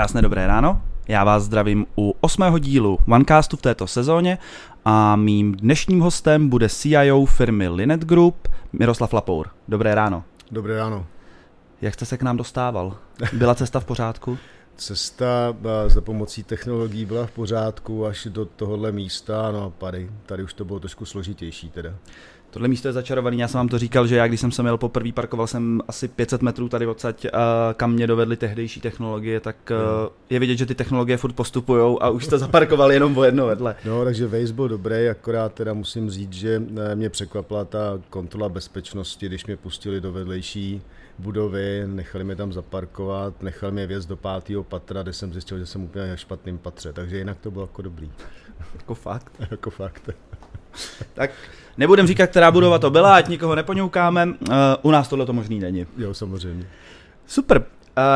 Krásné dobré ráno, já vás zdravím u osmého dílu OneCastu v této sezóně a mým dnešním hostem bude CIO firmy Linet Group Miroslav Lapour. Dobré ráno. Dobré ráno. Jak jste se k nám dostával? Byla cesta v pořádku? Cesta eh, za pomocí technologií byla v pořádku až do tohohle místa, no a tady, tady už to bylo trošku složitější teda. Tohle místo je začarovaný, já jsem vám to říkal, že já když jsem se měl poprvé, parkoval jsem asi 500 metrů tady odsaď, kam mě dovedly tehdejší technologie, tak hmm. je vidět, že ty technologie furt postupují a už jste zaparkoval jenom o jedno vedle. No, takže Waze byl dobrý, akorát teda musím říct, že eh, mě překvapila ta kontrola bezpečnosti, když mě pustili do vedlejší budovy, nechali mě tam zaparkovat, nechali mě věc do pátého patra, kde jsem zjistil, že jsem úplně na špatném patře, takže jinak to bylo jako dobrý. jako fakt? jako fakt. tak nebudem říkat, která budova to byla, ať nikoho nepoňoukáme, uh, u nás tohle to možný není. Jo, samozřejmě. Super, uh,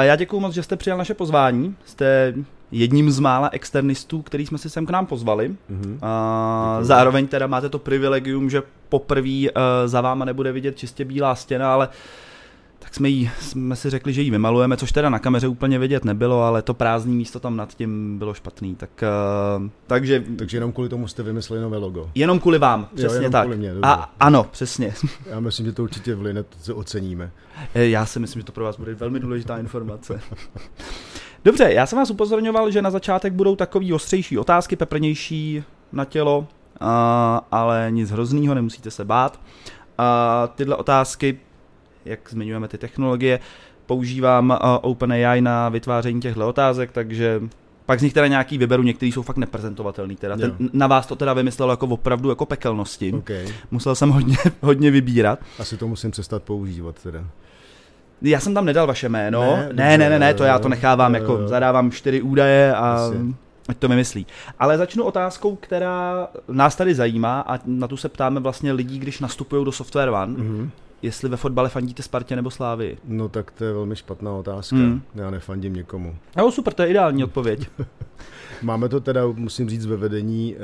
já děkuji moc, že jste přijal naše pozvání, jste jedním z mála externistů, který jsme si sem k nám pozvali. Mm-hmm. Uh, zároveň teda máte to privilegium, že poprvé uh, za váma nebude vidět čistě bílá stěna, ale uh, tak jsme, jí, jsme si řekli, že ji vymalujeme, což teda na kameře úplně vidět nebylo, ale to prázdné místo tam nad tím bylo špatný. Tak, uh, takže, takže jenom kvůli tomu jste vymysleli nové logo. Jenom kvůli vám, přesně jo, tak. Kvůli mě, A ano, přesně. Já myslím, že to určitě v Linet oceníme. Eh, já si myslím, že to pro vás bude velmi důležitá informace. Dobře, já jsem vás upozorňoval, že na začátek budou takový ostřejší otázky, peprnější na tělo, uh, ale nic hroznýho, nemusíte se bát. Uh, tyhle otázky jak zmiňujeme ty technologie, používám uh, OpenAI na vytváření těchto otázek, takže pak z nich teda nějaký vyberu, některý jsou fakt neprezentovatelný. Teda. Ten, na vás to teda vymyslel jako opravdu jako pekelnosti. Okay. Musel jsem hodně, hodně vybírat. Asi to musím přestat používat teda. Já jsem tam nedal vaše jméno. Ne, ne, ne, ne, ne to já to nechávám, jako zadávám čtyři údaje a ať to vymyslí. Ale začnu otázkou, která nás tady zajímá a na tu se ptáme vlastně lidí, když nastupují do Software One. Mm-hmm jestli ve fotbale fandíte Spartě nebo Slávy. No tak to je velmi špatná otázka. Hmm. Já nefandím někomu. No super, to je ideální odpověď. Máme to teda, musím říct, ve vedení eh,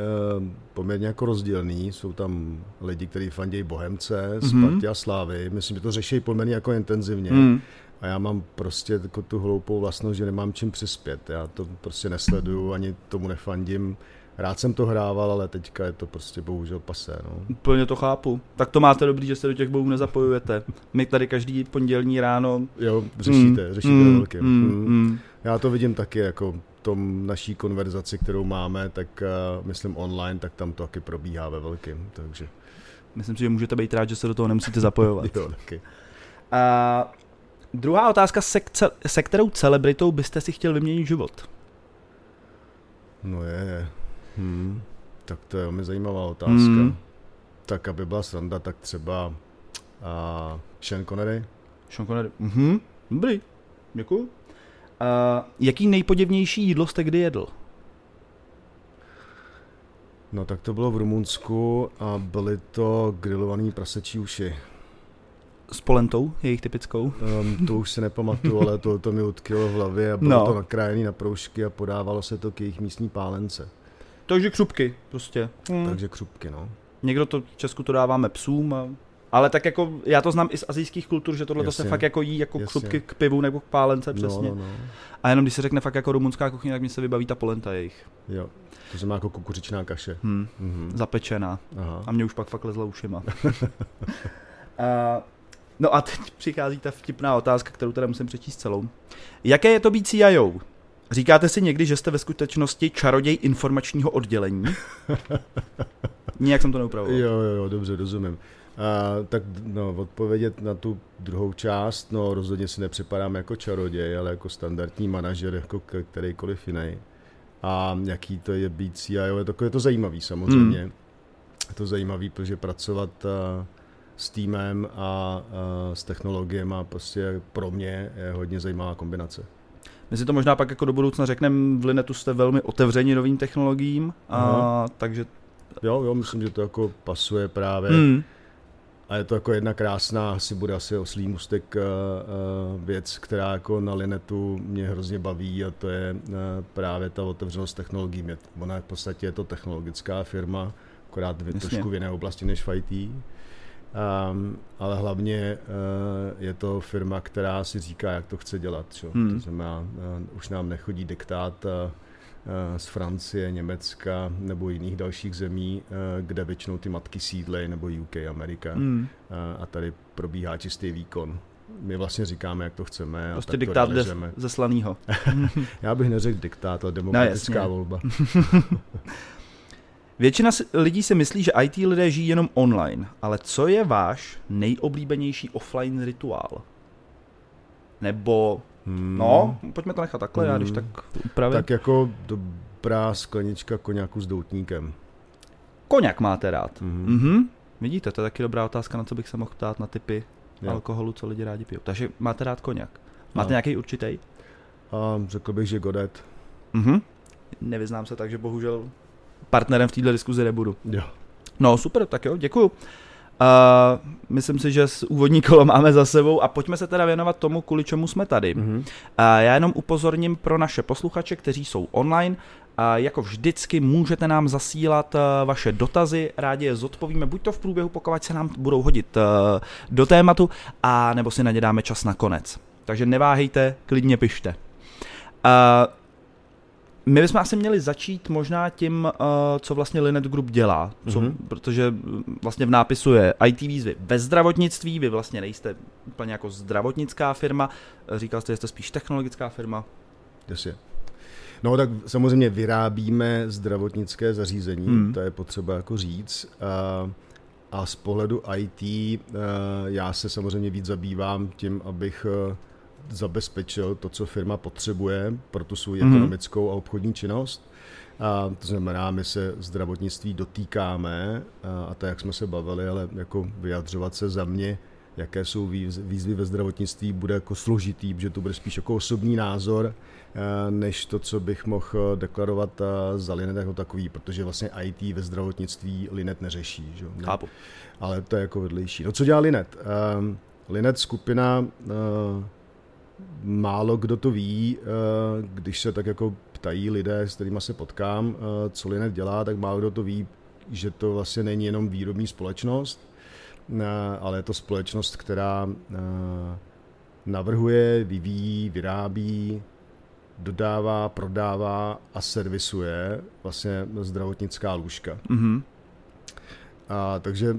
poměrně jako rozdělný. Jsou tam lidi, kteří fandí Bohemce, mm-hmm. Spartě a Slávy. Myslím, že to řeší poměrně jako intenzivně. Mm. A já mám prostě jako tu hloupou vlastnost, že nemám čím přispět. Já to prostě nesleduju, ani tomu nefandím. Rád jsem to hrával, ale teďka je to prostě bohužel pasé. No. Úplně to chápu. Tak to máte dobrý, že se do těch bojů nezapojujete. My tady každý pondělní ráno... Jo, řešíte, mm, řešíte mm, velkým. Mm, mm, mm. Já to vidím taky jako tom naší konverzaci, kterou máme, tak uh, myslím online, tak tam to taky probíhá ve velkým, takže... Myslím si, že můžete být rád, že se do toho nemusíte zapojovat. jo, taky. A druhá otázka, se, se kterou celebritou byste si chtěl vyměnit život? No je, Hmm, tak to je velmi zajímavá otázka. Hmm. Tak aby byla sranda, tak třeba uh, Sean Connery. Sean Connery, mhm, dobrý, děkuju. Uh, jaký nejpodivnější jídlo jste kdy jedl? No tak to bylo v Rumunsku a byly to grilovaný prasečí uši. S polentou, jejich typickou? Um, to už si nepamatuju, ale to, to mi utkilo v hlavě a bylo no. to nakrájené na proužky a podávalo se to k jejich místní pálence. Takže křupky prostě. Hmm. Takže křupky, no. Někdo to v Česku to dáváme psům, a, ale tak jako já to znám i z azijských kultur, že tohle to se fakt jako jí jako Jasně. křupky k pivu nebo k pálence přesně. No, no, no. A jenom když se řekne fakt jako rumunská kuchyně, tak mi se vybaví ta polenta jejich. Jo, to znamená jako kukuřičná kaše. Hmm. Mm-hmm. Zapečená. Aha. A mě už pak fakt lezla ušima. a, no a teď přichází ta vtipná otázka, kterou teda musím přečíst celou. Jaké je to být CIO? Říkáte si někdy, že jste ve skutečnosti čaroděj informačního oddělení? Nijak jsem to neupravoval. Jo, jo, jo, dobře, rozumím. A, tak no, odpovědět na tu druhou část, no rozhodně si nepřipadám jako čaroděj, ale jako standardní manažer, jako kterýkoliv jiný. A jaký to je být CIO, je to, je to zajímavý samozřejmě. Hmm. Je to zajímavý, protože pracovat a, s týmem a, a s technologiemi prostě pro mě je hodně zajímavá kombinace. My si to možná pak jako do budoucna řekneme, v Linetu jste velmi otevřeni novým technologiím, a, takže... Jo, jo, myslím, že to jako pasuje právě. Hmm. A je to jako jedna krásná, asi bude asi oslý mustek uh, věc, která jako na Linetu mě hrozně baví a to je uh, právě ta otevřenost technologií. Ona v podstatě je to technologická firma, akorát v trošku v jiné oblasti než v IT. Um, ale hlavně uh, je to firma, která si říká, jak to chce dělat. Čo? Hmm. To znamená, uh, už nám nechodí diktát uh, z Francie, Německa nebo jiných dalších zemí, uh, kde většinou ty matky sídlej, nebo UK, Amerika. Hmm. Uh, a tady probíhá čistý výkon. My vlastně říkáme, jak to chceme. Prostě a tak diktát to ze slanýho. Já bych neřekl diktát, ale no, demokratická no, volba. Většina lidí si myslí, že IT lidé žijí jenom online, ale co je váš nejoblíbenější offline rituál? Nebo, hmm. no, pojďme to nechat takhle, hmm. já když tak upravím. Tak jako dobrá sklenička koněku s doutníkem. Koněk máte rád? Mm-hmm. Mm-hmm. Vidíte, to je taky dobrá otázka, na co bych se mohl ptát na typy jo. alkoholu, co lidi rádi pijou. Takže máte rád koněk. Máte no. nějaký určitý? Um, řekl bych, že Godet. Mhm. Nevyznám se, takže bohužel partnerem v této diskuzi nebudu. Jo. No super, tak jo, děkuju. Uh, myslím si, že s úvodní kolo máme za sebou a pojďme se teda věnovat tomu, kvůli čemu jsme tady. Mm-hmm. Uh, já jenom upozorním pro naše posluchače, kteří jsou online, uh, jako vždycky můžete nám zasílat uh, vaše dotazy, rádi je zodpovíme, buď to v průběhu, pokud se nám budou hodit uh, do tématu, a nebo si na ně dáme čas na konec. Takže neváhejte, klidně pište. Uh, my bychom asi měli začít možná tím, uh, co vlastně Linet Group dělá, co, mm-hmm. protože vlastně v nápisu je IT výzvy ve zdravotnictví, vy vlastně nejste úplně jako zdravotnická firma, říkal jste, že jste spíš technologická firma. Jasně. No tak samozřejmě vyrábíme zdravotnické zařízení, hmm. to je potřeba jako říct. A, a z pohledu IT já se samozřejmě víc zabývám tím, abych zabezpečil to, co firma potřebuje pro tu svou mm-hmm. ekonomickou a obchodní činnost. A to znamená, my se zdravotnictví dotýkáme, a, a to, jak jsme se bavili, ale jako vyjadřovat se za mě, jaké jsou výzvy ve zdravotnictví, bude jako složitý, protože to bude spíš jako osobní názor, než to, co bych mohl deklarovat za Linet jako takový, protože vlastně IT ve zdravotnictví Linet neřeší. Že? Ne? Chápu. Ale to je jako vedlejší. No co dělá Linet? Linet skupina málo kdo to ví, eh, když se tak jako ptají lidé, s kterými se potkám, eh, co Linet dělá, tak málo kdo to ví, že to vlastně není jenom výrobní společnost, eh, ale je to společnost, která navrhuje, vyvíjí, vyrábí, dodává, prodává a servisuje vlastně zdravotnická lůžka. Mm-hmm. A, takže uh,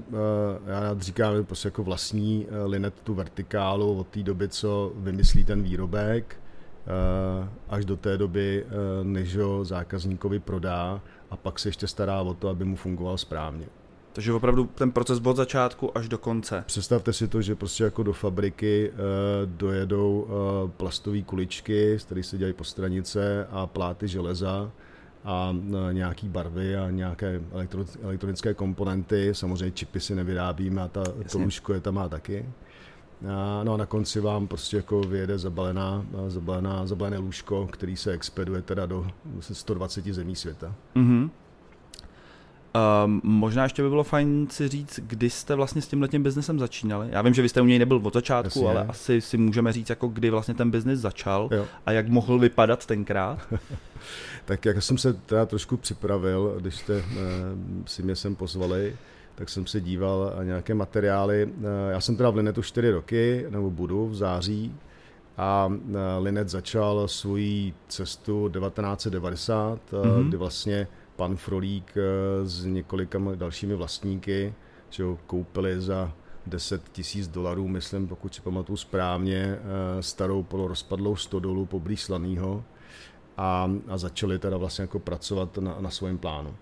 já říkám prostě jako vlastní uh, linet tu vertikálu od té doby, co vymyslí ten výrobek, uh, až do té doby, než ho zákazníkovi prodá a pak se ještě stará o to, aby mu fungoval správně. Takže opravdu ten proces od začátku až do konce. Představte si to, že prostě jako do fabriky dojedou plastové kuličky, z kterých se dělají postranice a pláty železa a e, nějaký barvy a nějaké elektro, elektronické komponenty. Samozřejmě čipy si nevyrábíme a ta, to lůžko je tam má taky. A, no a na konci vám prostě jako vyjede zabalená, zabalená, zabalené lůžko, který se expeduje teda do 120 zemí světa. Mm-hmm. Um, možná ještě by bylo fajn si říct, kdy jste vlastně s tím letním biznesem začínali. Já vím, že vy jste u něj nebyl od začátku, Jasně. ale asi si můžeme říct, jako kdy vlastně ten biznis začal jo. a jak mohl vypadat tenkrát. tak jak jsem se teda trošku připravil, když jste uh, si mě sem pozvali, tak jsem se díval na nějaké materiály. Uh, já jsem teda v Linetu 4 roky, nebo budu v září, a uh, Linet začal svoji cestu 1990, mm-hmm. kdy vlastně pan Frolík s několika dalšími vlastníky že koupili za 10 tisíc dolarů, myslím, pokud si pamatuju správně, starou polorozpadlou stodolu poblíž Slanýho a, a začali teda vlastně jako pracovat na, na svém plánu.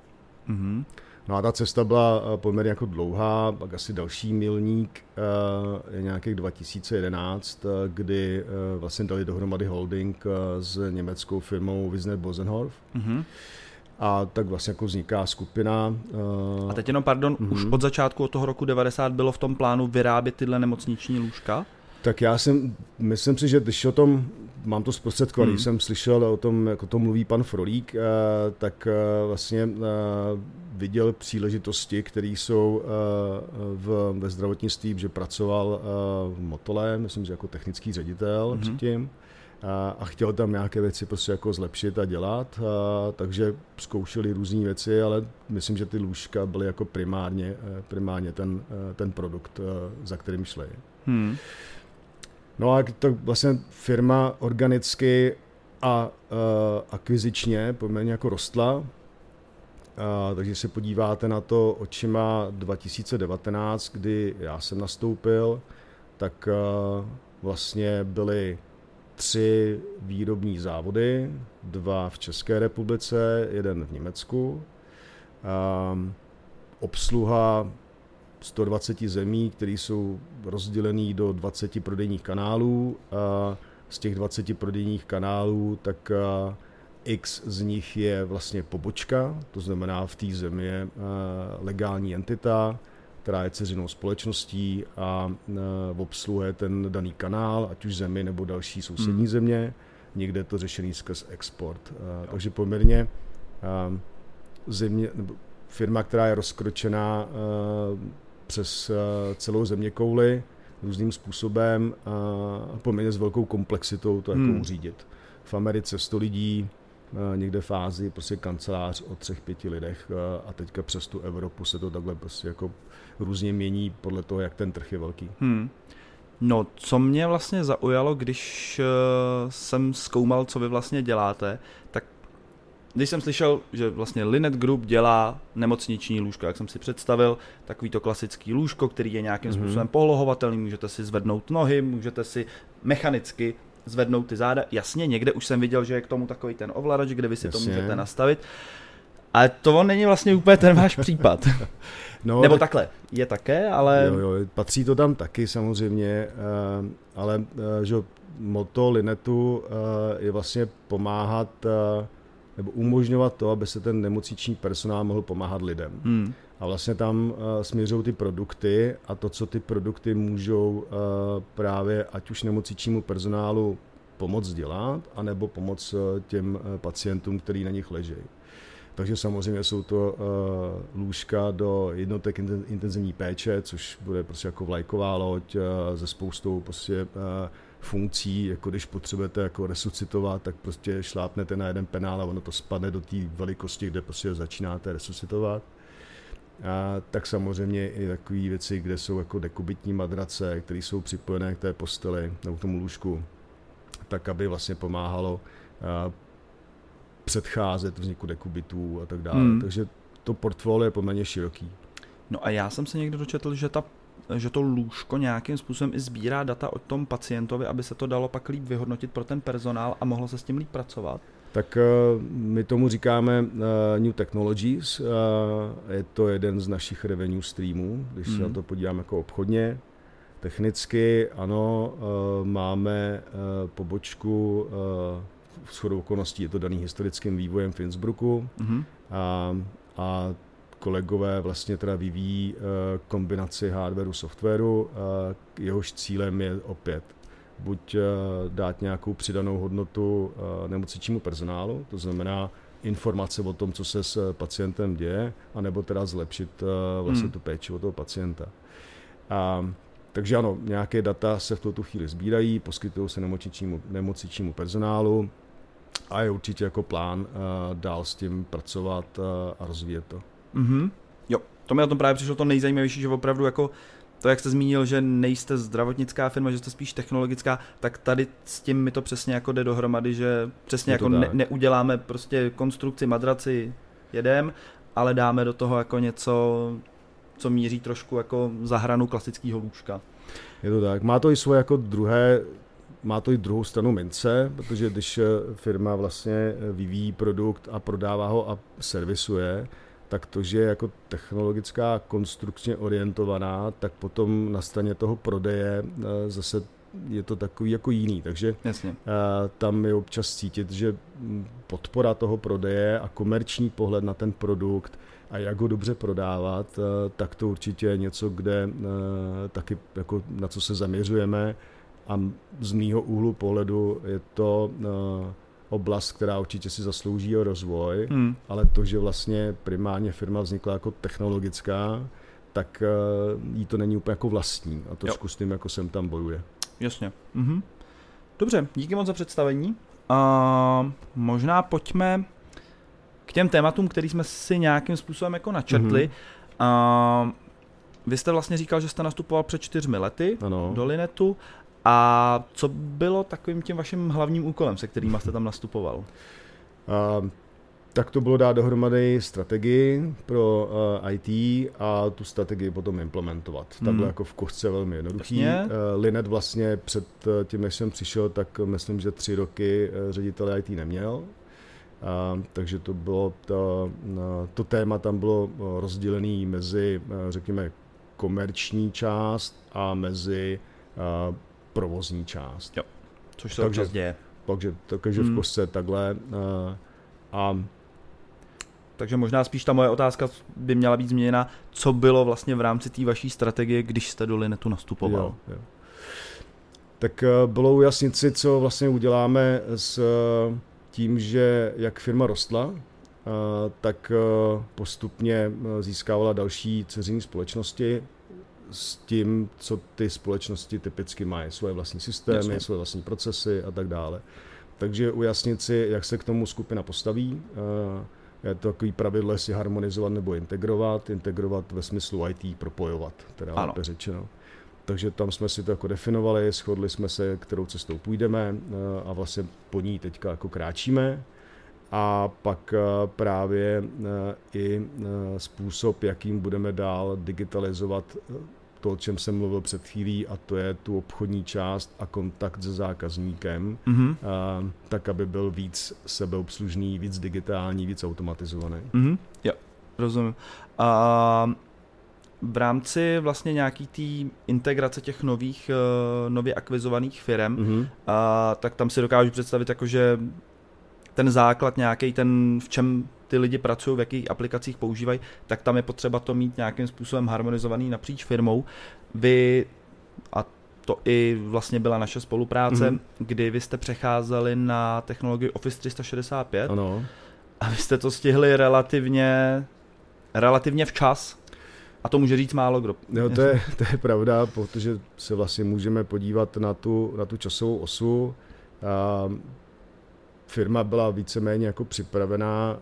Mm-hmm. No a ta cesta byla eh, poměrně jako dlouhá, pak asi další milník eh, je nějakých 2011, eh, kdy vlastně dali dohromady holding s německou firmou Wisner Bosenhof. Mm-hmm. A tak vlastně jako vzniká skupina. A teď jenom, pardon, mm-hmm. už od začátku od toho roku 90 bylo v tom plánu vyrábět tyhle nemocniční lůžka? Tak já jsem, myslím si, že když o tom mám to zprostředkovaný, hmm. jsem slyšel o tom, jako to mluví pan Frolík, eh, tak eh, vlastně eh, viděl příležitosti, které jsou v, ve zdravotnictví, že pracoval v Motole, myslím, že jako technický ředitel hmm. předtím, a chtěl tam nějaké věci prostě jako zlepšit a dělat, a, takže zkoušeli různé věci, ale myslím, že ty lůžka byly jako primárně, primárně ten, ten produkt, za kterým šli. Hmm. No a to vlastně firma organicky a uh, akvizičně poměrně jako rostla, uh, takže se podíváte na to očima 2019, kdy já jsem nastoupil, tak uh, vlastně byly tři výrobní závody, dva v České republice, jeden v Německu. Um, obsluha 120 zemí, které jsou rozdělené do 20 prodejních kanálů. A z těch 20 prodejních kanálů, tak X z nich je vlastně pobočka, to znamená v té zemi je legální entita, která je ceřinou společností a obsluhuje ten daný kanál, ať už zemi nebo další sousední hmm. země. Někde je to řešený skrz export. Takže poměrně země, nebo firma, která je rozkročená přes celou země kouly, různým způsobem a poměrně s velkou komplexitou to jako hmm. uřídit. V Americe 100 lidí, někde fázi prostě kancelář o třech, pěti lidech a teďka přes tu Evropu se to takhle prostě jako různě mění podle toho, jak ten trh je velký. Hmm. No, co mě vlastně zaujalo, když uh, jsem zkoumal, co vy vlastně děláte, tak když jsem slyšel, že vlastně Linet Group dělá nemocniční lůžko, jak jsem si představil, takový to klasický lůžko, který je nějakým mm-hmm. způsobem polohovatelný, můžete si zvednout nohy, můžete si mechanicky zvednout ty záda. Jasně, někde už jsem viděl, že je k tomu takový ten ovladač, kde vy si Jasně. to můžete nastavit. Ale to není vlastně úplně ten váš případ. No, Nebo tak, takhle, je také, ale... Jo, jo, patří to tam taky samozřejmě, eh, ale eh, že moto Linetu eh, je vlastně pomáhat nebo umožňovat to, aby se ten nemocniční personál mohl pomáhat lidem. Hmm. A vlastně tam uh, směřují ty produkty a to, co ty produkty můžou uh, právě ať už nemocničnímu personálu pomoct dělat, anebo pomoct uh, těm pacientům, který na nich leží. Takže samozřejmě jsou to lůžka do jednotek intenzivní péče, což bude prostě jako vlajková loď se spoustou prostě funkcí, jako když potřebujete jako resuscitovat, tak prostě šlápnete na jeden penál a ono to spadne do té velikosti, kde prostě začínáte resuscitovat. A tak samozřejmě i takové věci, kde jsou jako dekubitní madrace, které jsou připojené k té posteli nebo k tomu lůžku, tak aby vlastně pomáhalo předcházet vzniku dekubitů a tak dále. Hmm. Takže to portfolio je poměrně široký. No a já jsem se někdo dočetl, že ta že to lůžko nějakým způsobem i sbírá data o tom pacientovi, aby se to dalo pak líp vyhodnotit pro ten personál a mohlo se s tím líp pracovat? Tak eh, my tomu říkáme eh, New Technologies. Eh, je to jeden z našich revenue streamů, když mm. se na hmm. to podívám jako obchodně. Technicky ano, máme pobočku v shodou okolností je to daný historickým vývojem v Innsbrucku mm. a, a kolegové vlastně teda vyvíjí kombinaci hardwareu, softwaru, eh, jehož cílem je opět buď eh, dát nějakou přidanou hodnotu nemocničnímu personálu, to znamená informace o tom, co se s pacientem děje, anebo teda zlepšit vlastně hmm. tu péči o toho pacienta. A, takže ano, nějaké data se v tuto chvíli sbírají, poskytují se nemocničnímu, nemocničnímu personálu a je určitě jako plán dál s tím pracovat a rozvíjet to. Mm-hmm. Jo, to mi na tom právě přišlo to nejzajímavější, že opravdu jako to, jak jste zmínil, že nejste zdravotnická firma, že jste spíš technologická, tak tady s tím mi to přesně jako jde dohromady, že přesně jako ne, neuděláme prostě konstrukci madraci jedem, ale dáme do toho jako něco, co míří trošku jako za hranu klasického lůžka. Je to tak. Má to i svoje jako druhé, má to i druhou stranu mince, protože když firma vlastně vyvíjí produkt a prodává ho a servisuje, tak to, že je jako technologická konstrukčně orientovaná, tak potom na straně toho prodeje eh, zase je to takový jako jiný, takže Jasně. Eh, tam je občas cítit, že podpora toho prodeje a komerční pohled na ten produkt a jak ho dobře prodávat, eh, tak to určitě je něco, kde taky jako na co se zaměřujeme a z mýho úhlu pohledu je to oblast, která určitě si zaslouží o rozvoj, hmm. ale to, že vlastně primárně firma vznikla jako technologická, tak uh, jí to není úplně jako vlastní a trošku jo. s tím jako sem tam bojuje. Jasně. Mhm. Dobře, díky moc za představení. Uh, možná pojďme k těm tématům, který jsme si nějakým způsobem jako načrtli. Mm-hmm. Uh, vy jste vlastně říkal, že jste nastupoval před čtyřmi lety ano. do Linetu. A co bylo takovým tím vaším hlavním úkolem, se kterým jste tam nastupoval? Uh, tak to bylo dát dohromady strategii pro uh, IT a tu strategii potom implementovat. Hmm. Tak bylo jako v kostce velmi jednoduchý. Uh, Linet vlastně před tím, než jsem přišel, tak myslím, že tři roky ředitel IT neměl. Uh, takže to bylo to, to téma tam bylo rozdělené mezi, řekněme, komerční část a mezi provozní část. Jo, což se takže, občas děje. Takže, takže hmm. v kostce takhle. Uh, a takže možná spíš ta moje otázka by měla být změněna, co bylo vlastně v rámci té vaší strategie, když jste do Linetu nastupoval. Jo, jo. Tak eh, bylo ujasnit si, co vlastně uděláme s eh, tím, že jak firma rostla, eh, tak postupně získávala další dceřiní společnosti s tím, co ty společnosti typicky mají. Svoje vlastní systémy, Jasně. svoje vlastní procesy a tak dále. Takže ujasnit si, jak se k tomu skupina postaví, je to takový pravidlo, si harmonizovat nebo integrovat. Integrovat ve smyslu IT, propojovat, teda ano. lépe řečeno. Takže tam jsme si to jako definovali, shodli jsme se, kterou cestou půjdeme eh, a vlastně po ní teďka jako kráčíme. A pak eh, právě eh, i způsob, jakým budeme dál digitalizovat to, o čem jsem mluvil před chvílí, a to je tu obchodní část a kontakt se zákazníkem, mm-hmm. a, tak, aby byl víc sebeobslužný, víc digitální, víc automatizovaný. Mm-hmm. Jo, rozumím. A v rámci vlastně nějaký té integrace těch nových, uh, nově akvizovaných firm, mm-hmm. a, tak tam si dokážu představit, jakože ten základ nějaký, ten v čem ty lidi pracují, v jakých aplikacích používají, tak tam je potřeba to mít nějakým způsobem harmonizovaný napříč firmou. Vy, a to i vlastně byla naše spolupráce, mm-hmm. kdy vy jste přecházeli na technologii Office 365 ano. a vy jste to stihli relativně, relativně včas. A to může říct málo kdo. Jo, to je, to je pravda, protože se vlastně můžeme podívat na tu, na tu časovou osu. A firma byla víceméně jako připravená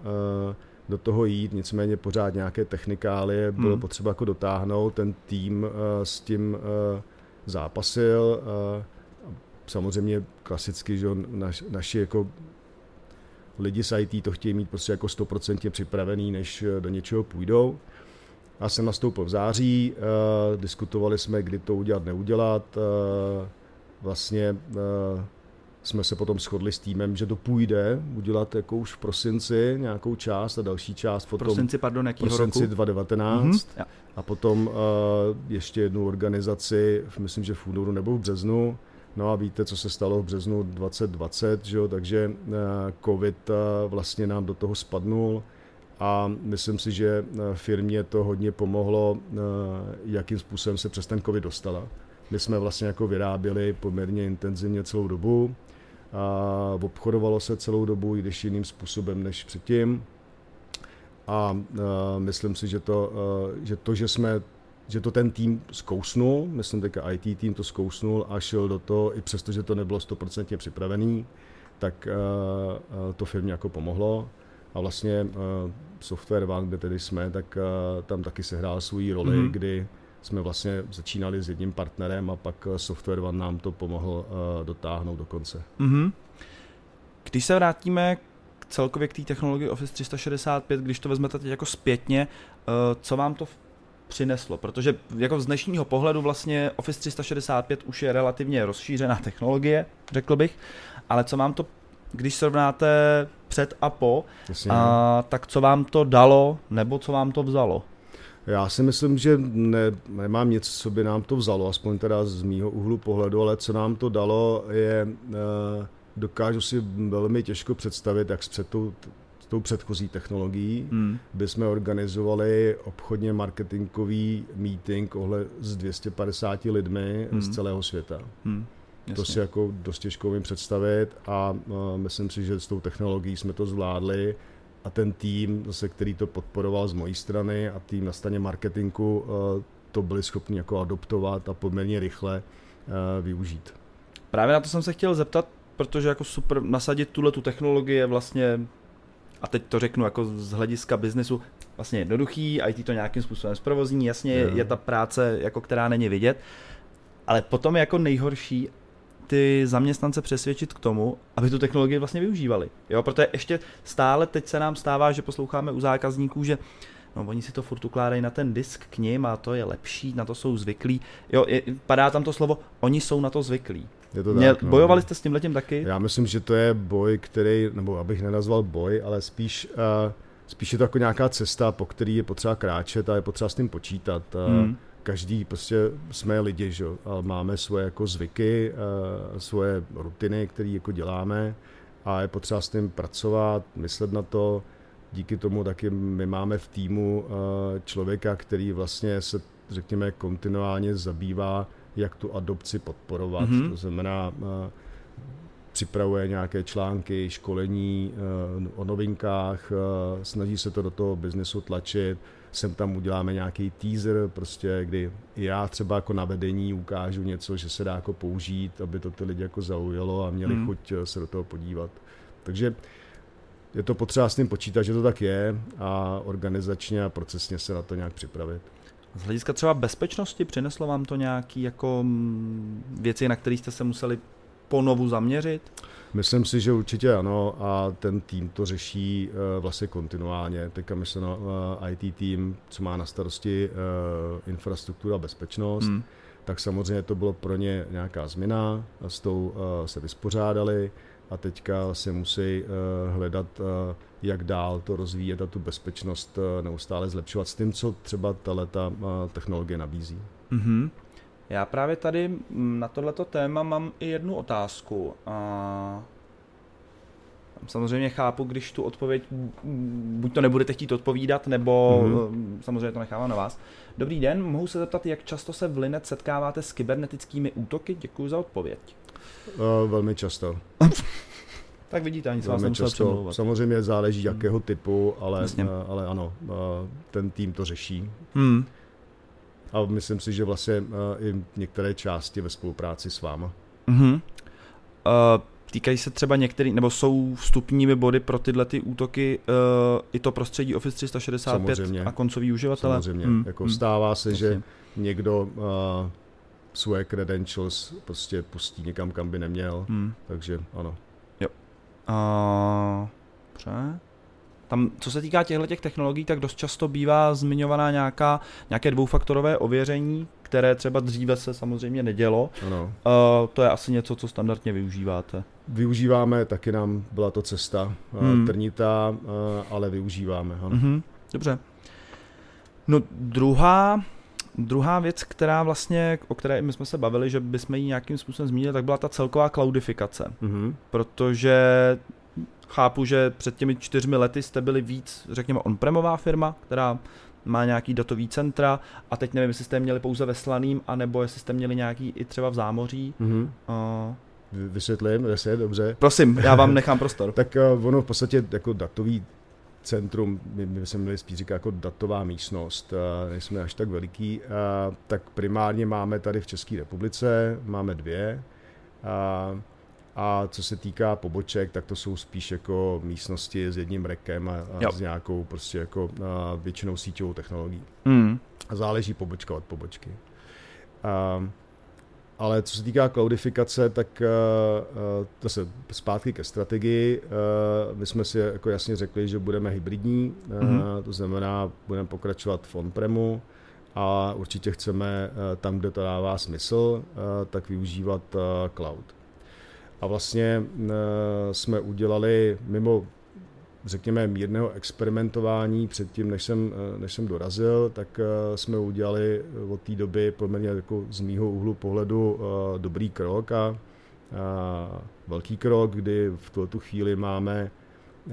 uh, do toho jít, nicméně pořád nějaké technikálie bylo hmm. potřeba jako dotáhnout, ten tým uh, s tím uh, zápasil, samozřejmě klasicky, že naš, naši jako lidi z IT to chtějí mít prostě jako 100% připravený, než do něčeho půjdou. Já jsem nastoupil v září, diskutovali jsme, kdy to udělat, neudělat. Vlastně jsme se potom shodli s týmem, že to půjde udělat jako už v prosinci nějakou část a další část potom prosinci, pardon, jakýho prosinci roku? 2019 mm-hmm, a potom uh, ještě jednu organizaci, myslím, že v únoru nebo v březnu, No a víte, co se stalo v březnu 2020, že jo? takže uh, covid uh, vlastně nám do toho spadnul a myslím si, že firmě to hodně pomohlo, jakým způsobem se přes ten covid dostala. My jsme vlastně jako vyráběli poměrně intenzivně celou dobu, a obchodovalo se celou dobu, i když jiným způsobem než předtím. A uh, myslím si, že to, uh, že to, že jsme že to ten tým zkousnul, myslím teďka IT tým to zkousnul a šel do toho, i přesto, že to nebylo stoprocentně připravený, tak uh, to firmě jako pomohlo. A vlastně Software One, kde tedy jsme, tak tam taky sehrál svou roli, mm-hmm. kdy jsme vlastně začínali s jedním partnerem a pak eh, Software One nám to pomohl uh, dotáhnout do konce. Mm-hmm. Když se vrátíme k celkově k té technologii Office 365, když to vezmete teď jako zpětně, uh, co vám to přineslo? Protože jako z dnešního pohledu vlastně Office 365 už je relativně rozšířená technologie, řekl bych, ale co vám to, když srovnáte před a po, a, tak co vám to dalo nebo co vám to vzalo? Já si myslím, že ne, nemám nic, co by nám to vzalo, aspoň teda z mýho úhlu pohledu, ale co nám to dalo je, eh, dokážu si velmi těžko představit, jak s před tou, tou předchozí technologií hmm. by jsme organizovali obchodně marketingový meeting ohle s 250 lidmi hmm. z celého světa. Hmm. To si jako dost těžko umím představit a uh, myslím si, že s tou technologií jsme to zvládli a ten tým, zase, který to podporoval z mojí strany a tým na straně marketingu, eh, to byli schopni jako adoptovat a poměrně rychle eh, využít. Právě na to jsem se chtěl zeptat, protože jako super nasadit tuhle tu technologii je vlastně, a teď to řeknu jako z hlediska biznesu, vlastně jednoduchý, IT to nějakým způsobem zprovozní, jasně je, je ta práce, jako která není vidět, ale potom je jako nejhorší ty zaměstnance přesvědčit k tomu, aby tu technologii vlastně využívali. Jo, protože ještě stále teď se nám stává, že posloucháme u zákazníků, že no oni si to furt ukládají na ten disk k ním a to je lepší, na to jsou zvyklí. Jo, je, padá tam to slovo, oni jsou na to zvyklí. Je to Mě, tak, no. Bojovali jste s tím letím taky? Já myslím, že to je boj, který, nebo abych nenazval boj, ale spíš, uh, spíš je to jako nějaká cesta, po který je potřeba kráčet a je potřeba s tím počítat. Uh, Hmm. Každý prostě jsme lidi, že? a máme svoje jako zvyky, uh, svoje rutiny, které jako děláme a je potřeba s tím pracovat, myslet na to. Díky tomu taky my máme v týmu uh, člověka, který vlastně se, řekněme, kontinuálně zabývá, jak tu adopci podporovat. Mhm. To znamená, uh, připravuje nějaké články, školení o novinkách, snaží se to do toho biznesu tlačit, sem tam uděláme nějaký teaser, prostě, kdy i já třeba jako na vedení ukážu něco, že se dá jako použít, aby to ty lidi jako zaujalo a měli Hmm. hmm. chuť eh, se do toho podívat. Takže je to potřeba s tím počítat, že to tak je a organizačně a procesně se na to nějak připravit. Z hlediska třeba bezpečnosti přineslo vám to nějaký jako mm, věci, na které jste se museli ponovu zaměřit? Myslím si, že určitě ano a ten tým to řeší uh, vlastně kontinuálně. Teďka myslím na uh, IT tým, co má na starosti uh, infrastruktura a bezpečnost, Hmm. tak samozřejmě to bylo pro ně nějaká změna, s tou se vyspořádali a teďka se musí hledat, jak dál to rozvíjet a tu bezpečnost neustále zlepšovat s tím, co třeba tato uh, technologie nabízí. Mhm. Já právě tady mm, na tohleto téma mám i jednu otázku. A samozřejmě chápu, když tu odpověď buď to nebudete chtít odpovídat, nebo Mhm. mm, samozřejmě to nechávám na vás. Dobrý den, mohu se zeptat, jak často se v Linet setkáváte s kybernetickými útoky? Děkuji za odpověď. Uh, velmi často. Tak vidíte, ani se vás často. Samozřejmě záleží, jakého typu, ale, eh, ale ano, ten tým to řeší. Hmm. A myslím si, že vlastně eh, i některé části ve spolupráci s váma. Mhm. Uh, týkají se třeba některý, nebo jsou vstupními body pro tyhle ty útoky uh, i to prostředí Office 365 Samozřejmě. a koncový uživatele? Samozřejmě. Hmm, Jako hmm. stává se, že Jasně. někdo uh, svoje credentials prostě pustí někam, kam by neměl. Hmm. Takže ano. Uh, dobře. Tam, co se týká těchto těch technologií, tak dost často bývá zmiňovaná nějaká, nějaké dvoufaktorové ověření, které třeba dříve se samozřejmě nedělo. ano. Uh, to je asi něco, co standardně využíváte. Využíváme, taky nám byla to cesta Hmm. hmm. trnitá, uh, ale využíváme. Ano. Mhm, dobře. No druhá, druhá věc, která vlastně, o které my jsme se bavili, že bychom ji nějakým způsobem zmínili, tak byla ta celková cloudifikace. Mhm. Protože chápu, že před těmi čtyřmi lety jste byli víc, řekněme, on-premová firma, která má nějaký datový centra a teď nevím, jestli jste měli pouze ve Slaným, anebo jestli jste měli nějaký i třeba v zámoří. Mhm. Uh, Vy- Vysvětlím, jestli dobře. prosím, já vám nechám prostor. Tak uh, ono v podstatě jako datový centrum, my, my jsme měli spíš říkat jako datová místnost, uh, nejsme až tak veliký, uh, tak primárně máme tady v České republice, máme dvě. Uh, a co se týká poboček, tak to jsou spíš jako místnosti s jedním rekem a, Jo. a s nějakou prostě jako uh, většinou síťovou technologií. A záleží pobočka od pobočky. Um, ale co se týká cloudifikace, tak uh, uh, zase zpátky ke strategii. Uh, my jsme si jako jasně řekli, že budeme hybridní, uh, Mhm. to znamená, budeme pokračovat v on-premu a určitě chceme uh, tam, kde to dává smysl, uh, tak využívat uh, cloud. A vlastně uh, jsme udělali mimo řekněme, mírného experimentování předtím, než jsem, eh, než jsem dorazil, tak eh, jsme udělali od té doby poměrně jako z mýho úhlu pohledu eh, dobrý krok a, a velký krok, kdy v tuto chvíli máme eh,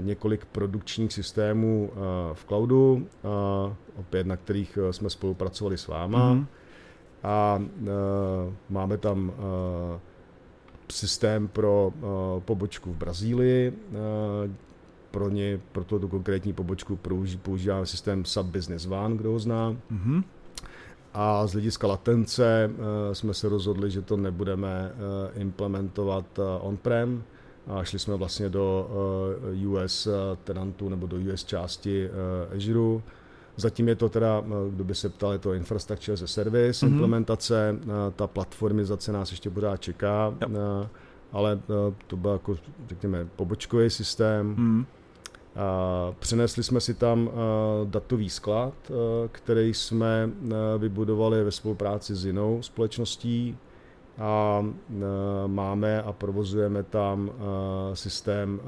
několik produkčních systémů eh, v cloudu, eh, opět na kterých eh, jsme spolupracovali s váma Mhm. a máme tam systém pro uh, pobočku v Brazílii. Uh, pro ně, pro tu konkrétní pobočku použí- používáme systém Sub Business One, kdo ho zná. Mhm. a z hlediska latence jsme se rozhodli, že to nebudeme implementovat on-prem, a šli jsme vlastně do US tenantu nebo do US části Azure. Zatím je to teda, kdo by se ptal, je to infrastructure as a service, mm-hmm. implementace, ta platformizace nás ještě pořád čeká. Yep ale eh, to byl jako, řekněme, pobočkový systém. Hmm. A přenesli jsme si tam datový sklad, který jsme vybudovali ve spolupráci s jinou společností a máme a provozujeme tam systém,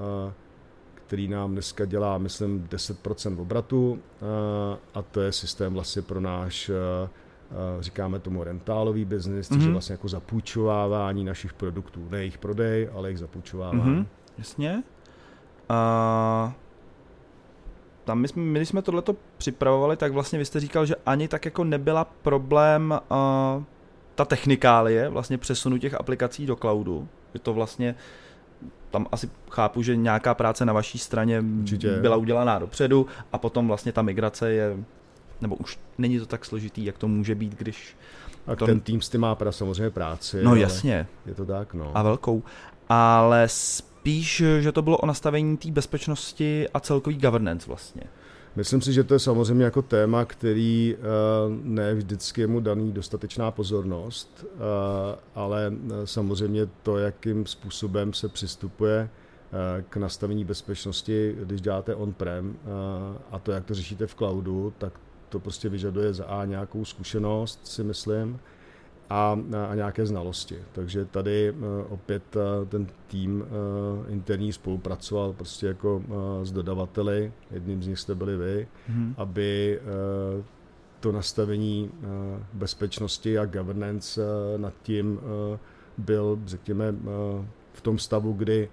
který nám dneska dělá, myslím, 10% obratu uh, a to je systém vlastně pro náš uh, Eh, říkáme tomu rentálový biznis, což mm-hmm. je mhm. vlastně jako zapůjčovávání našich produktů. Ne jejich prodej, ale jejich zapůjčovávání. Mm-hmm. Jasně. A tam my jsme, my když jsme tohleto připravovali, tak vlastně vy jste říkal, že ani tak jako nebyla problém uh, ta technikálie, vlastně přesunu těch aplikací do cloudu. Je to vlastně tam asi chápu, že nějaká práce na vaší straně Určitě. byla udělaná dopředu a potom vlastně ta migrace je nebo už není to tak složitý, jak to může být, když... A to... ten tým s tím má pra samozřejmě práci. No jasně. Je to tak, no. A velkou. Ale spíš, že to bylo o nastavení té bezpečnosti a celkový governance vlastně. Myslím si, že to je samozřejmě jako téma, který eh, ne vždycky je mu daný dostatečná pozornost, eh, ale eh, samozřejmě to, jakým způsobem se přistupuje k nastavení bezpečnosti, když děláte on-prem a to, jak to řešíte v cloudu, tak to prostě vyžaduje za A nějakou zkušenost, si myslím, a, a nějaké znalosti. Takže tady uh, opět uh, ten tým uh, interní spolupracoval prostě jako s dodavateli, jedním z nich jste byli vy, hmm. aby to nastavení bezpečnosti a governance nad tím byl, řekněme, v tom stavu, kdy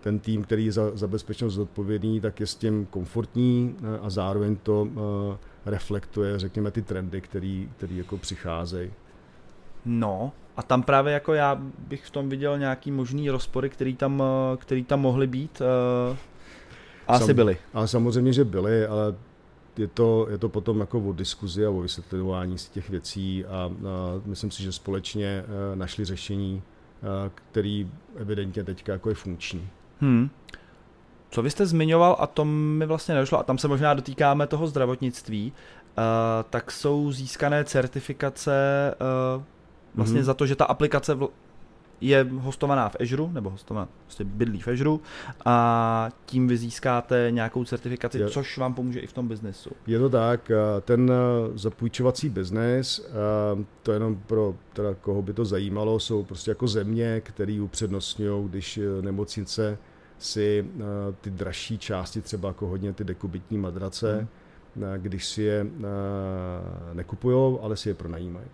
ten tým, který je za, za bezpečnost zodpovědný, tak je s tím komfortní a zároveň to reflektuje, řekněme, ty trendy, který, který jako přicházejí. No, a tam právě jako já bych v tom viděl nějaký možný rozpory, který tam, eh, který tam mohly být. Uh, asi Sam, byly. Ale samozřejmě, že byly, ale je to, je to potom jako o diskuzi a o vysvětlování si těch věcí a, a myslím si, že společně uh, našli řešení, který evidentně teďka jako je funkční. Hmm. Co vy jste zmiňoval, a to mi vlastně nedošlo, a tam se možná dotýkáme toho zdravotnictví, tak jsou získané certifikace vlastně mm-hmm. za to, že ta aplikace vl- je hostovaná v Azure, nebo hostovaná, prostě bydlí v Azure a tím vy získáte nějakou certifikaci, je, což vám pomůže i v tom biznesu. Je to tak, ten zapůjčovací biznes, to jenom pro teda koho by to zajímalo, jsou prostě jako země, které upřednostňují, když nemocnice si ty dražší části, třeba jako hodně ty dekubitní madrace, hmm. uh, když si je nekupují, ale si je pronajímají.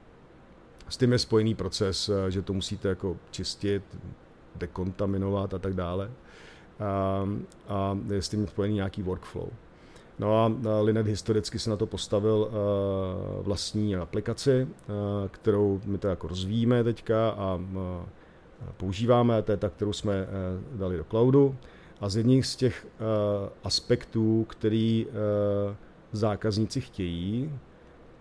S tím je spojený proces, uh, že to musíte jako čistit, dekontaminovat a tak dále. Uh, a je s tím spojený nějaký workflow. No a Linet historicky se na to postavil uh, vlastní aplikaci, uh, kterou my to jako rozvíjíme teďka a používáme, to je ta, kterou jsme eh, dali do cloudu. A z jedních z těch eh, aspektů, který eh, zákazníci chtějí,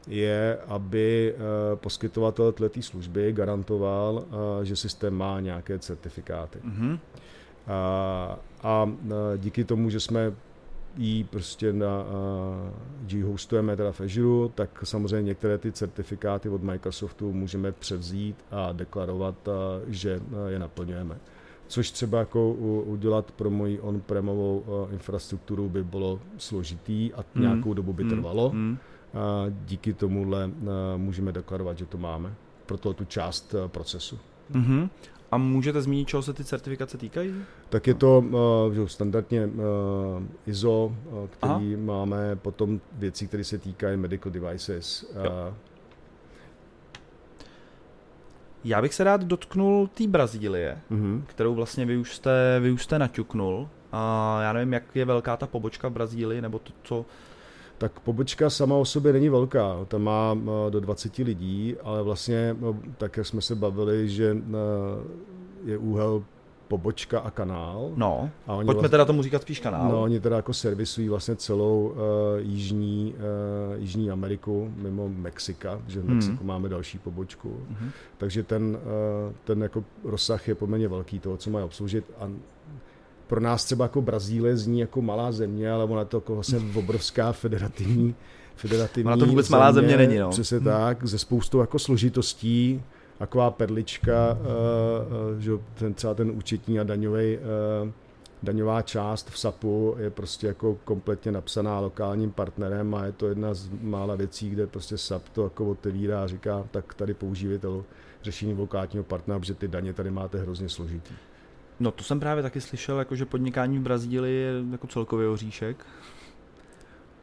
je, aby poskytovatel této služby garantoval, že systém má nějaké certifikáty. Mm-hmm. A, a díky tomu, že jsme ji prostě na uh, G hostujeme teda v Azure, tak samozřejmě některé ty certifikáty od Microsoftu můžeme převzít a deklarovat, že je naplňujeme. Což třeba jako udělat pro moji on-premovou infrastrukturu by bylo složitý a mm. nějakou dobu by hmm. trvalo. Mm. A díky tomuhle uh, můžeme deklarovat, že to máme pro tu část uh, procesu. Mm-hmm. A můžete zmínit, čeho se ty certifikace týkají? Tak je to uh, že standardně ISO, který Aha. máme, potom věci, které se týkají medical devices. Uh, já bych se rád dotknul té Brazílie, uh-huh. kterou vlastně vy už jste, vy už jste naťuknul. A já nevím, jak je velká ta pobočka v Brazílii, nebo to, co tak pobočka sama o sobě není velká, tam má do 20 lidí, ale vlastně, no, tak jak jsme se bavili, že eh, je úhel pobočka a kanál. No, a oni pojďme vlastně, teda tomu říkat spíš kanál. No, oni teda jako servisují vlastně celou uh, jižní, uh, jižní Ameriku, mimo Mexika, že v Mexiku hmm. máme další pobočku. Hmm. Takže ten, uh, ten jako rozsah je poměrně velký toho, co mají obsloužit. A pro nás třeba jako Brazílie zní jako malá země, ale ona je to jako vlastně obrovská federativní federativní Ona to vůbec země, malá země není, no. Přesně hmm. tak, ze spoustou jako složitostí, taková perlička, uh, uh, že ten, třeba ten účetní a daňový, uh, daňová část v SAPu je prostě jako kompletně napsaná lokálním partnerem a je to jedna z mála věcí, kde prostě SAP to jako otevírá a říká, tak tady používejte řešení lokálního partnera, protože ty daně tady máte hrozně složitý. No to jsem právě taky slyšel, jako že podnikání v Brazílii je jako celkově oříšek.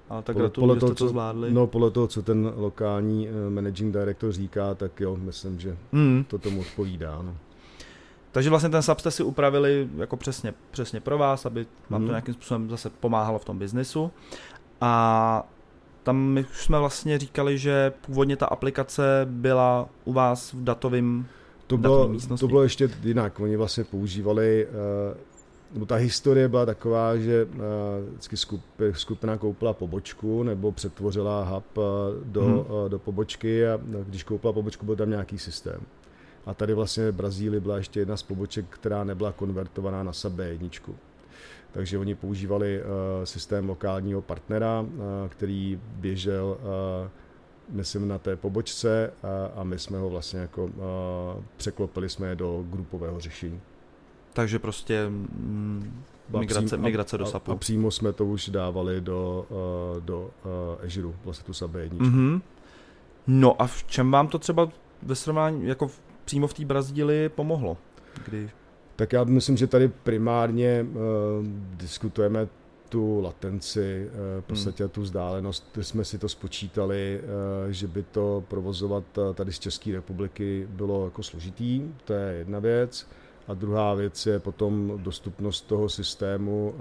Ale tak gratuluju, že jste to zvládli. No podle toho, co ten lokální uh, managing director říká, tak jo, myslím, že mm. to tomu odpovídá. No. Takže vlastně ten SAP jste si upravili jako přesně, přesně pro vás, aby vám mm. to hmm. nějakým způsobem zase pomáhalo v tom biznesu. A tam my už jsme vlastně říkali, že původně ta aplikace byla u vás v datovém to bylo, to bylo ještě jinak. Oni vlastně používali uh, nebo ta historie byla taková, že uh, vždycky skupina koupila pobočku nebo přetvořila hub uh, do, hmm. do pobočky a když koupila pobočku, byl tam nějaký systém. A tady vlastně v Brazílii byla ještě jedna z poboček, která nebyla konvertovaná na SAP B1. Takže oni používali uh, systém lokálního partnera, uh, který běžel uh, myslím na té pobočce a, a my jsme ho vlastně jako uh, překlopili jsme do grupového řešení. Takže prostě mm, migrace, migrace do SAPu. A, a přímo jsme to už dávali do, do Azure, vlastně tu SAP mm-hmm. No a v čem vám to třeba ve srovnání, jako v, přímo v té Brazílii pomohlo? Kdy... Tak já myslím, že tady primárně uh, diskutujeme tu latenci, v podstatě tu vzdálenost, jsme si to spočítali, že by to provozovat tady z České republiky bylo jako složitý, to je jedna věc. A druhá věc je potom dostupnost toho systému eh,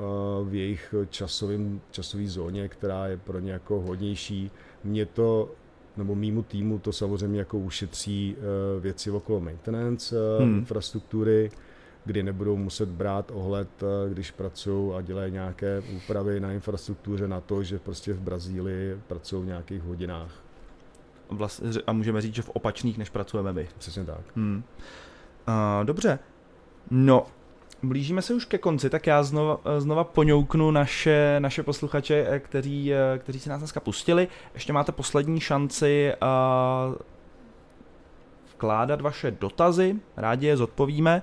v jejich časovém, časové zóně, která je pro ně jako hodnější. Mě to nebo mýmu týmu to samozřejmě jako ušetří eh, věci okolo maintenance eh, hmm. infrastruktury, kdy nebudou muset brát ohled, když pracují a dělají nějaké úpravy na infrastruktuře na to, že prostě v Brazílii pracují v nějakých hodinách. A můžeme říct, že v opačných, než pracujeme my. Přesně tak. Hmm. Uh, dobře, No, blížíme se už ke konci, tak já znova, znova poňouknu naše, naše posluchače, eh, kteří, eh, kteří si nás dneska pustili. Ještě máte poslední šanci uh, vkládat vaše dotazy, rádi je zodpovíme.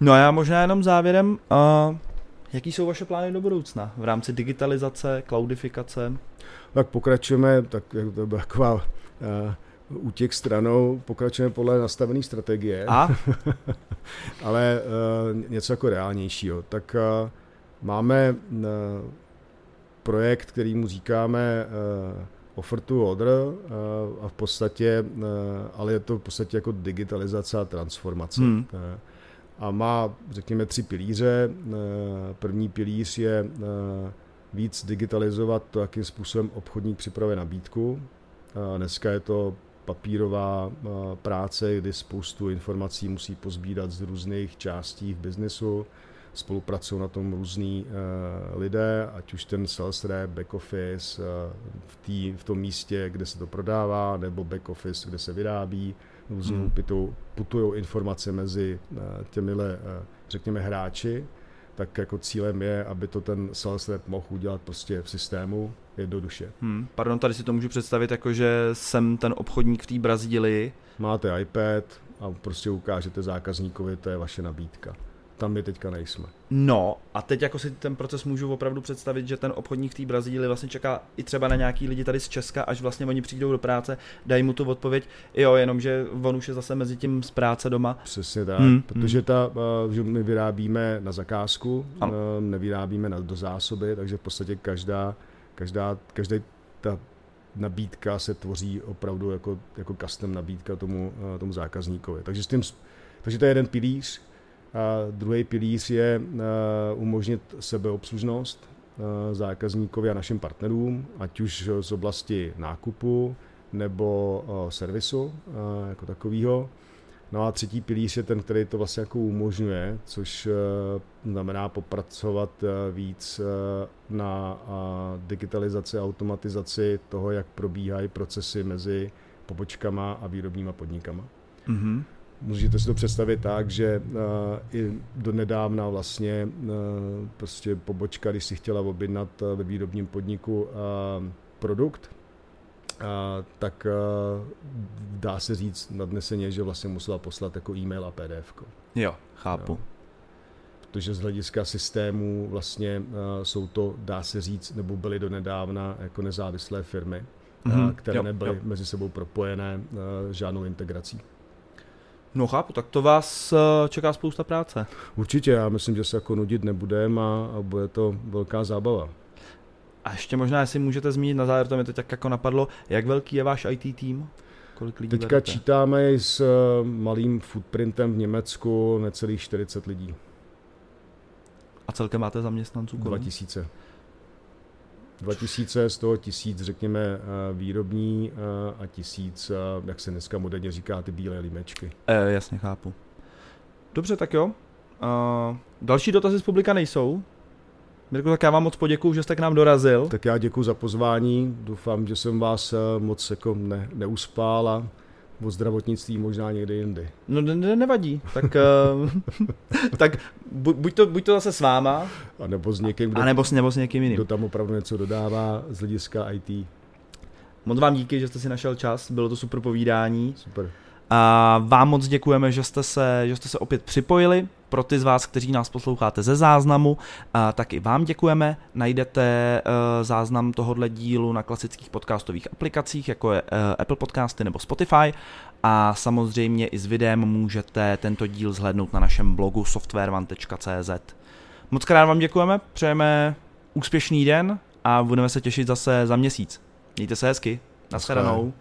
No a já možná jenom závěrem, uh, jaký jsou vaše plány do budoucna v rámci digitalizace, cloudifikace? Tak pokračujeme, tak to byla taková uh, útěk stranou, pokračujeme podle nastavené strategie, A? ale uh, něco jako reálnějšího. Tak uh, máme uh, projekt, který mu říkáme uh, offer to order uh, a v podstatě, uh, ale je to v podstatě jako digitalizace a transformace. Hmm. Uh, a má, řekněme, tři pilíře. Uh, první pilíř je uh, víc digitalizovat to, jakým způsobem obchodník připravuje nabídku. Dneska je to papírová eh, práce, kdy spoustu informací musí pozbírat z různých částí v biznesu. Spolupracují na tom různí uh, lidé, ať už ten sales rep, back office uh, v, tý, v tom místě, kde se to prodává, nebo back office, kde se vyrábí. Různě hmm. putují informace mezi uh, těmihle, řekněme, hráči tak jako cílem je, aby to ten sales rep mohl udělat prostě v systému jednoduše. Hmm, pardon, tady si to můžu představit jako, že jsem ten obchodník v té Brazílii. Máte iPad a prostě ukážete zákazníkovi, to je vaše nabídka tam my teďka nejsme. No a teď jako si ten proces můžu opravdu představit, že ten obchodník v té Brazílii vlastně čeká i třeba na nějaký lidi tady z Česka, až vlastně oni přijdou do práce, dají mu tu odpověď, jo, jenom že on už je zase mezi tím z práce doma. Přesně tak, hmm, protože ta, eh, že my vyrábíme na zakázku, ano. Eh, nevyrábíme na, do zásoby, takže v podstatě každá, každá, každý ta nabídka se tvoří opravdu jako, jako custom nabídka tomu, eh, tomu zákazníkovi. Takže, s tím, takže to je jeden pilíř, druhý pilíř je eh, umožnit sebeobslužnost eh, zákazníkovi a našim partnerům, ať už z oblasti nákupu nebo eh, servisu jako takového. No a třetí pilíř je ten, který to vlastně jako umožňuje, což znamená popracovat víc na digitalizaci a automatizaci toho, jak probíhají procesy mezi pobočkama a výrobníma podnikama. Mm-hmm. Můžete si to představit tak, že uh, i do nedávna vlastně uh, prostě pobočka, když si chtěla objednat uh, ve výrobním podniku uh, produkt, uh, tak uh, dá se říct nadneseně, že vlastně musela poslat jako e-mail a PDF. Jo, chápu. Jo. Protože z hlediska systému vlastně uh, jsou to, dá se říct, nebo byly do nedávna jako nezávislé firmy, mm-hmm. uh, které jo, nebyly jo. mezi sebou propojené uh, žádnou integrací. No chápu, tak to vás eh, čeká spousta práce. Určitě, já myslím, že se jako nudit nebudeme a, a bude to velká zábava. A ještě možná, jestli můžete zmínit na závěr, to mi to tak jako napadlo, jak velký je váš IT tým? Kolik lidí Teďka vedete? čítáme s eh, malým footprintem v Německu necelých 40 lidí. A celkem máte zaměstnanců kolik? 2000. 2000, z toho tisíc, řekněme, eh, výrobní eh, a tisíc, eh, jak se dneska moderně říká, ty bílé limečky. E, jasně, chápu. Dobře, tak jo. Uh, další dotazy z publika nejsou. Mirko, tak já vám moc poděkuju, že jste k nám dorazil. Tak já děkuji za pozvání, doufám, že jsem vás moc jako ne, neuspál a o zdravotnictví možná někde jindy. No ne, nevadí, tak, uh, tak buď, buď, to, buď to zase s váma. A nebo s někým, kdo, a nebo s, nebo s někým jiným. Kdo tam opravdu něco dodává z hlediska IT. Moc vám díky, že jste si našel čas, bylo to super povídání. Super. A vám moc děkujeme, že jste, se, že jste se opět připojili. Pro ty z vás, kteří nás posloucháte ze záznamu, tak i vám děkujeme. Najdete e, záznam tohohle dílu na klasických podcastových aplikacích, jako je e, Apple Podcasty nebo Spotify. A samozřejmě i s videem můžete tento díl zhlédnout na našem blogu softwarevan.cz. Moc krát vám děkujeme, přejeme úspěšný den a budeme se těšit zase za měsíc. Mějte se hezky. Naschledanou.